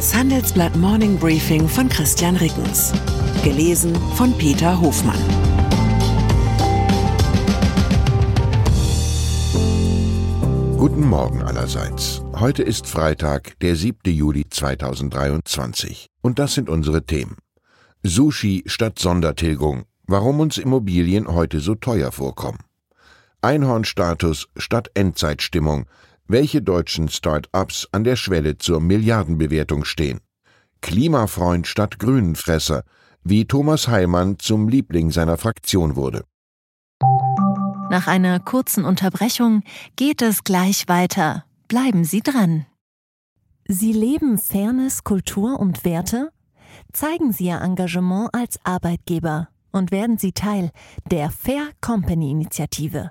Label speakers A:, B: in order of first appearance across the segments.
A: Das Handelsblatt Morning Briefing von Christian Rickens. Gelesen von Peter Hofmann.
B: Guten Morgen allerseits. Heute ist Freitag, der 7. Juli 2023. Und das sind unsere Themen. Sushi statt Sondertilgung. Warum uns Immobilien heute so teuer vorkommen. Einhornstatus statt Endzeitstimmung welche deutschen Start-ups an der Schwelle zur Milliardenbewertung stehen. Klimafreund statt Grünenfresser, wie Thomas Heilmann zum Liebling seiner Fraktion wurde.
C: Nach einer kurzen Unterbrechung geht es gleich weiter. Bleiben Sie dran. Sie leben Fairness, Kultur und Werte? Zeigen Sie Ihr Engagement als Arbeitgeber und werden Sie Teil der Fair Company Initiative.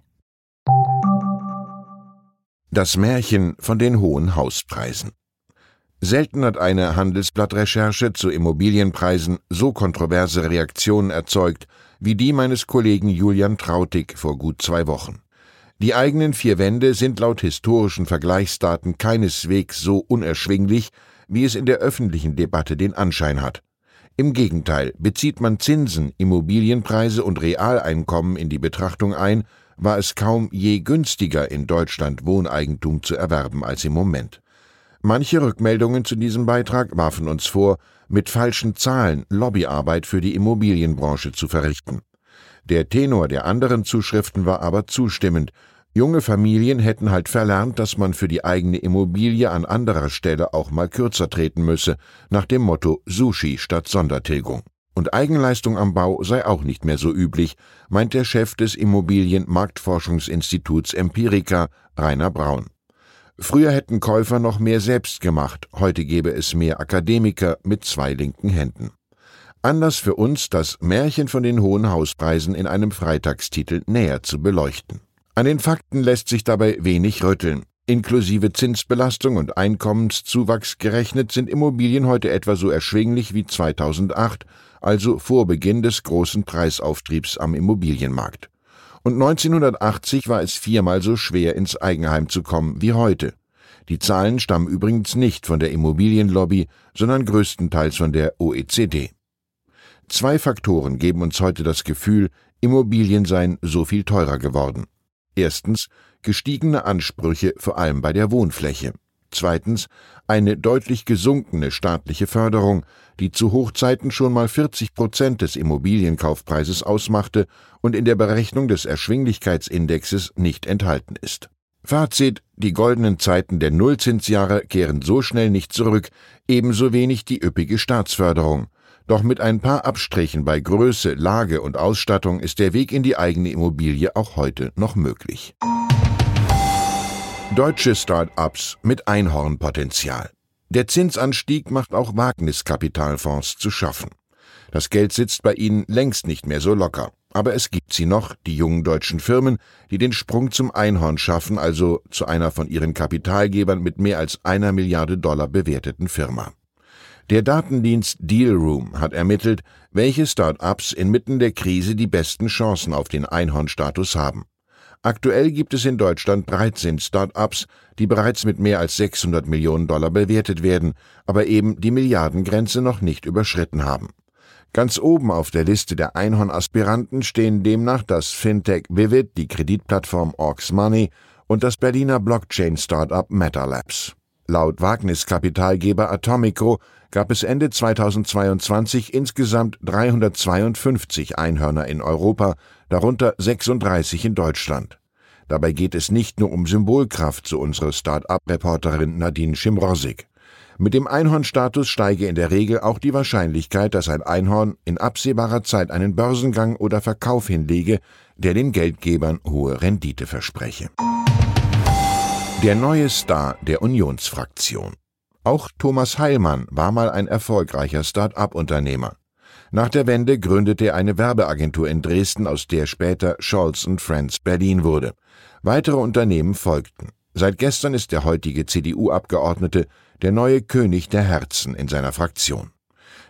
B: Das Märchen von den hohen Hauspreisen. Selten hat eine Handelsblattrecherche zu Immobilienpreisen so kontroverse Reaktionen erzeugt wie die meines Kollegen Julian Trautig vor gut zwei Wochen. Die eigenen vier Wände sind laut historischen Vergleichsdaten keineswegs so unerschwinglich, wie es in der öffentlichen Debatte den Anschein hat. Im Gegenteil, bezieht man Zinsen, Immobilienpreise und Realeinkommen in die Betrachtung ein, war es kaum je günstiger in Deutschland Wohneigentum zu erwerben als im Moment. Manche Rückmeldungen zu diesem Beitrag warfen uns vor, mit falschen Zahlen Lobbyarbeit für die Immobilienbranche zu verrichten. Der Tenor der anderen Zuschriften war aber zustimmend. Junge Familien hätten halt verlernt, dass man für die eigene Immobilie an anderer Stelle auch mal kürzer treten müsse, nach dem Motto Sushi statt Sondertilgung. Und Eigenleistung am Bau sei auch nicht mehr so üblich, meint der Chef des Immobilienmarktforschungsinstituts Empirica, Rainer Braun. Früher hätten Käufer noch mehr selbst gemacht, heute gäbe es mehr Akademiker mit zwei linken Händen. Anders für uns, das Märchen von den hohen Hauspreisen in einem Freitagstitel näher zu beleuchten. An den Fakten lässt sich dabei wenig rütteln. Inklusive Zinsbelastung und Einkommenszuwachs gerechnet sind Immobilien heute etwa so erschwinglich wie 2008, also vor Beginn des großen Preisauftriebs am Immobilienmarkt. Und 1980 war es viermal so schwer, ins Eigenheim zu kommen wie heute. Die Zahlen stammen übrigens nicht von der Immobilienlobby, sondern größtenteils von der OECD. Zwei Faktoren geben uns heute das Gefühl, Immobilien seien so viel teurer geworden. Erstens gestiegene Ansprüche vor allem bei der Wohnfläche. Zweitens eine deutlich gesunkene staatliche Förderung, die zu Hochzeiten schon mal 40 Prozent des Immobilienkaufpreises ausmachte und in der Berechnung des Erschwinglichkeitsindexes nicht enthalten ist. Fazit, die goldenen Zeiten der Nullzinsjahre kehren so schnell nicht zurück, ebenso wenig die üppige Staatsförderung. Doch mit ein paar Abstrichen bei Größe, Lage und Ausstattung ist der Weg in die eigene Immobilie auch heute noch möglich. Deutsche Start-ups mit Einhornpotenzial. Der Zinsanstieg macht auch Wagniskapitalfonds zu schaffen. Das Geld sitzt bei ihnen längst nicht mehr so locker. Aber es gibt sie noch, die jungen deutschen Firmen, die den Sprung zum Einhorn schaffen, also zu einer von ihren Kapitalgebern mit mehr als einer Milliarde Dollar bewerteten Firma. Der Datendienst Dealroom hat ermittelt, welche Start-ups inmitten der Krise die besten Chancen auf den Einhornstatus haben. Aktuell gibt es in Deutschland 13 Start-ups, die bereits mit mehr als 600 Millionen Dollar bewertet werden, aber eben die Milliardengrenze noch nicht überschritten haben. Ganz oben auf der Liste der Einhorn-Aspiranten stehen demnach das Fintech Vivid, die Kreditplattform Orcs Money und das Berliner Blockchain-Startup MetaLabs. Laut Wagniskapitalgeber Atomico gab es Ende 2022 insgesamt 352 Einhörner in Europa, darunter 36 in Deutschland. Dabei geht es nicht nur um Symbolkraft, so unsere Start-up-Reporterin Nadine Schimrosig. Mit dem Einhornstatus steige in der Regel auch die Wahrscheinlichkeit, dass ein Einhorn in absehbarer Zeit einen Börsengang oder Verkauf hinlege, der den Geldgebern hohe Rendite verspreche. Der neue Star der Unionsfraktion. Auch Thomas Heilmann war mal ein erfolgreicher Start-up-Unternehmer. Nach der Wende gründete er eine Werbeagentur in Dresden, aus der später Scholz Friends Berlin wurde. Weitere Unternehmen folgten. Seit gestern ist der heutige CDU-Abgeordnete der neue König der Herzen in seiner Fraktion.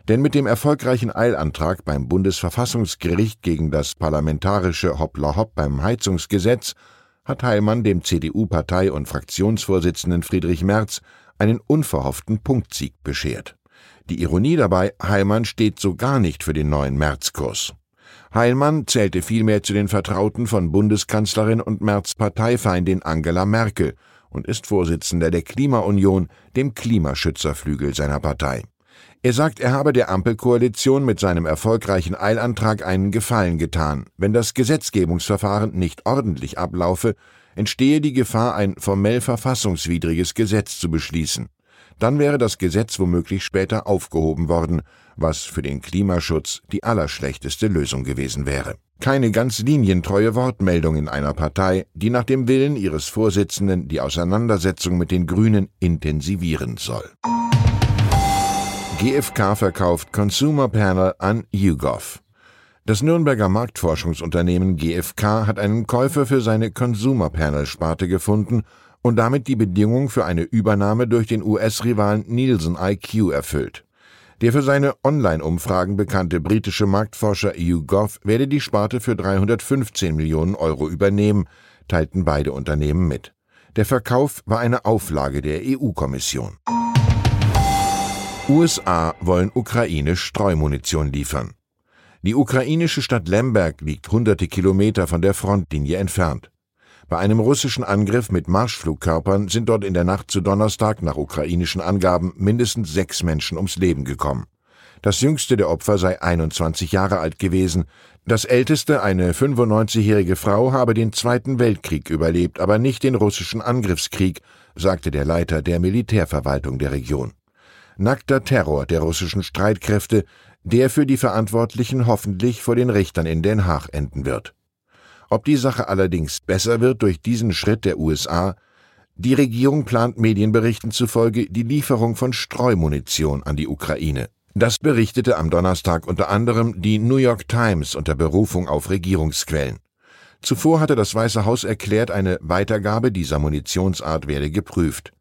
B: Denn mit dem erfolgreichen Eilantrag beim Bundesverfassungsgericht gegen das parlamentarische Hoppla-Hopp beim Heizungsgesetz hat Heilmann dem CDU-Partei- und Fraktionsvorsitzenden Friedrich Merz einen unverhofften Punktsieg beschert. Die Ironie dabei, Heilmann steht so gar nicht für den neuen Märzkurs. Heilmann zählte vielmehr zu den Vertrauten von Bundeskanzlerin und Merz Parteifeindin Angela Merkel und ist Vorsitzender der Klimaunion, dem Klimaschützerflügel seiner Partei. Er sagt, er habe der Ampelkoalition mit seinem erfolgreichen Eilantrag einen Gefallen getan. Wenn das Gesetzgebungsverfahren nicht ordentlich ablaufe, entstehe die Gefahr, ein formell verfassungswidriges Gesetz zu beschließen. Dann wäre das Gesetz womöglich später aufgehoben worden, was für den Klimaschutz die allerschlechteste Lösung gewesen wäre. Keine ganz linientreue Wortmeldung in einer Partei, die nach dem Willen ihres Vorsitzenden die Auseinandersetzung mit den Grünen intensivieren soll. GfK verkauft Consumer Panel an YouGov. Das Nürnberger Marktforschungsunternehmen GfK hat einen Käufer für seine Consumer Panel Sparte gefunden und damit die Bedingung für eine Übernahme durch den US-Rivalen Nielsen IQ erfüllt. Der für seine Online-Umfragen bekannte britische Marktforscher YouGov werde die Sparte für 315 Millionen Euro übernehmen, teilten beide Unternehmen mit. Der Verkauf war eine Auflage der EU-Kommission. USA wollen Ukraine Streumunition liefern. Die ukrainische Stadt Lemberg liegt hunderte Kilometer von der Frontlinie entfernt. Bei einem russischen Angriff mit Marschflugkörpern sind dort in der Nacht zu Donnerstag nach ukrainischen Angaben mindestens sechs Menschen ums Leben gekommen. Das jüngste der Opfer sei 21 Jahre alt gewesen. Das älteste, eine 95-jährige Frau, habe den Zweiten Weltkrieg überlebt, aber nicht den russischen Angriffskrieg, sagte der Leiter der Militärverwaltung der Region nackter Terror der russischen Streitkräfte, der für die Verantwortlichen hoffentlich vor den Richtern in Den Haag enden wird. Ob die Sache allerdings besser wird durch diesen Schritt der USA, die Regierung plant Medienberichten zufolge die Lieferung von Streumunition an die Ukraine. Das berichtete am Donnerstag unter anderem die New York Times unter Berufung auf Regierungsquellen. Zuvor hatte das Weiße Haus erklärt, eine Weitergabe dieser Munitionsart werde geprüft.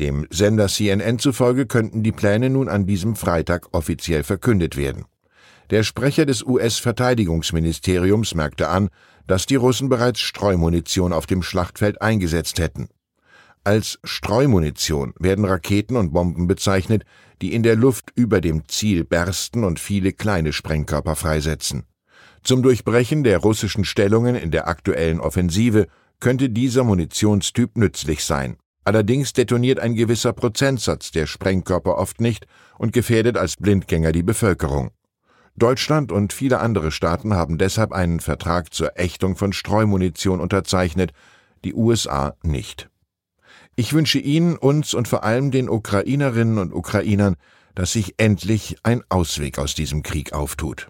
B: Dem Sender CNN zufolge könnten die Pläne nun an diesem Freitag offiziell verkündet werden. Der Sprecher des US-Verteidigungsministeriums merkte an, dass die Russen bereits Streumunition auf dem Schlachtfeld eingesetzt hätten. Als Streumunition werden Raketen und Bomben bezeichnet, die in der Luft über dem Ziel bersten und viele kleine Sprengkörper freisetzen. Zum Durchbrechen der russischen Stellungen in der aktuellen Offensive könnte dieser Munitionstyp nützlich sein. Allerdings detoniert ein gewisser Prozentsatz der Sprengkörper oft nicht und gefährdet als Blindgänger die Bevölkerung. Deutschland und viele andere Staaten haben deshalb einen Vertrag zur Ächtung von Streumunition unterzeichnet, die USA nicht. Ich wünsche Ihnen, uns und vor allem den Ukrainerinnen und Ukrainern, dass sich endlich ein Ausweg aus diesem Krieg auftut.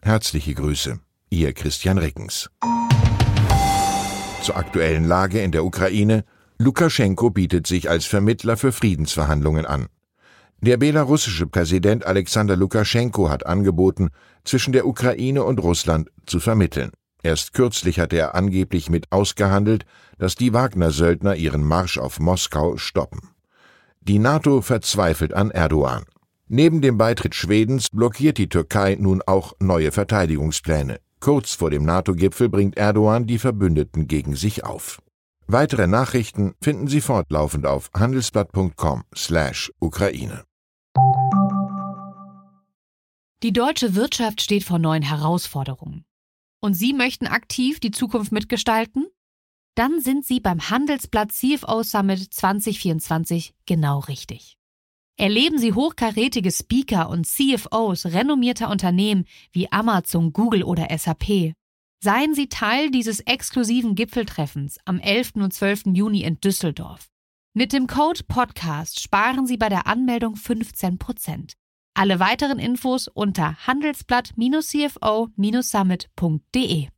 B: Herzliche Grüße, Ihr Christian Rickens. Zur aktuellen Lage in der Ukraine Lukaschenko bietet sich als Vermittler für Friedensverhandlungen an. Der belarussische Präsident Alexander Lukaschenko hat angeboten, zwischen der Ukraine und Russland zu vermitteln. Erst kürzlich hatte er angeblich mit ausgehandelt, dass die Wagner-Söldner ihren Marsch auf Moskau stoppen. Die NATO verzweifelt an Erdogan. Neben dem Beitritt Schwedens blockiert die Türkei nun auch neue Verteidigungspläne. Kurz vor dem NATO-Gipfel bringt Erdogan die Verbündeten gegen sich auf. Weitere Nachrichten finden Sie fortlaufend auf handelsblatt.com/Ukraine.
D: Die deutsche Wirtschaft steht vor neuen Herausforderungen. Und Sie möchten aktiv die Zukunft mitgestalten? Dann sind Sie beim Handelsblatt CFO Summit 2024 genau richtig. Erleben Sie hochkarätige Speaker und CFOs renommierter Unternehmen wie Amazon, Google oder SAP Seien Sie Teil dieses exklusiven Gipfeltreffens am 11. und 12. Juni in Düsseldorf. Mit dem Code Podcast sparen Sie bei der Anmeldung 15%. Alle weiteren Infos unter handelsblatt-cfo-summit.de.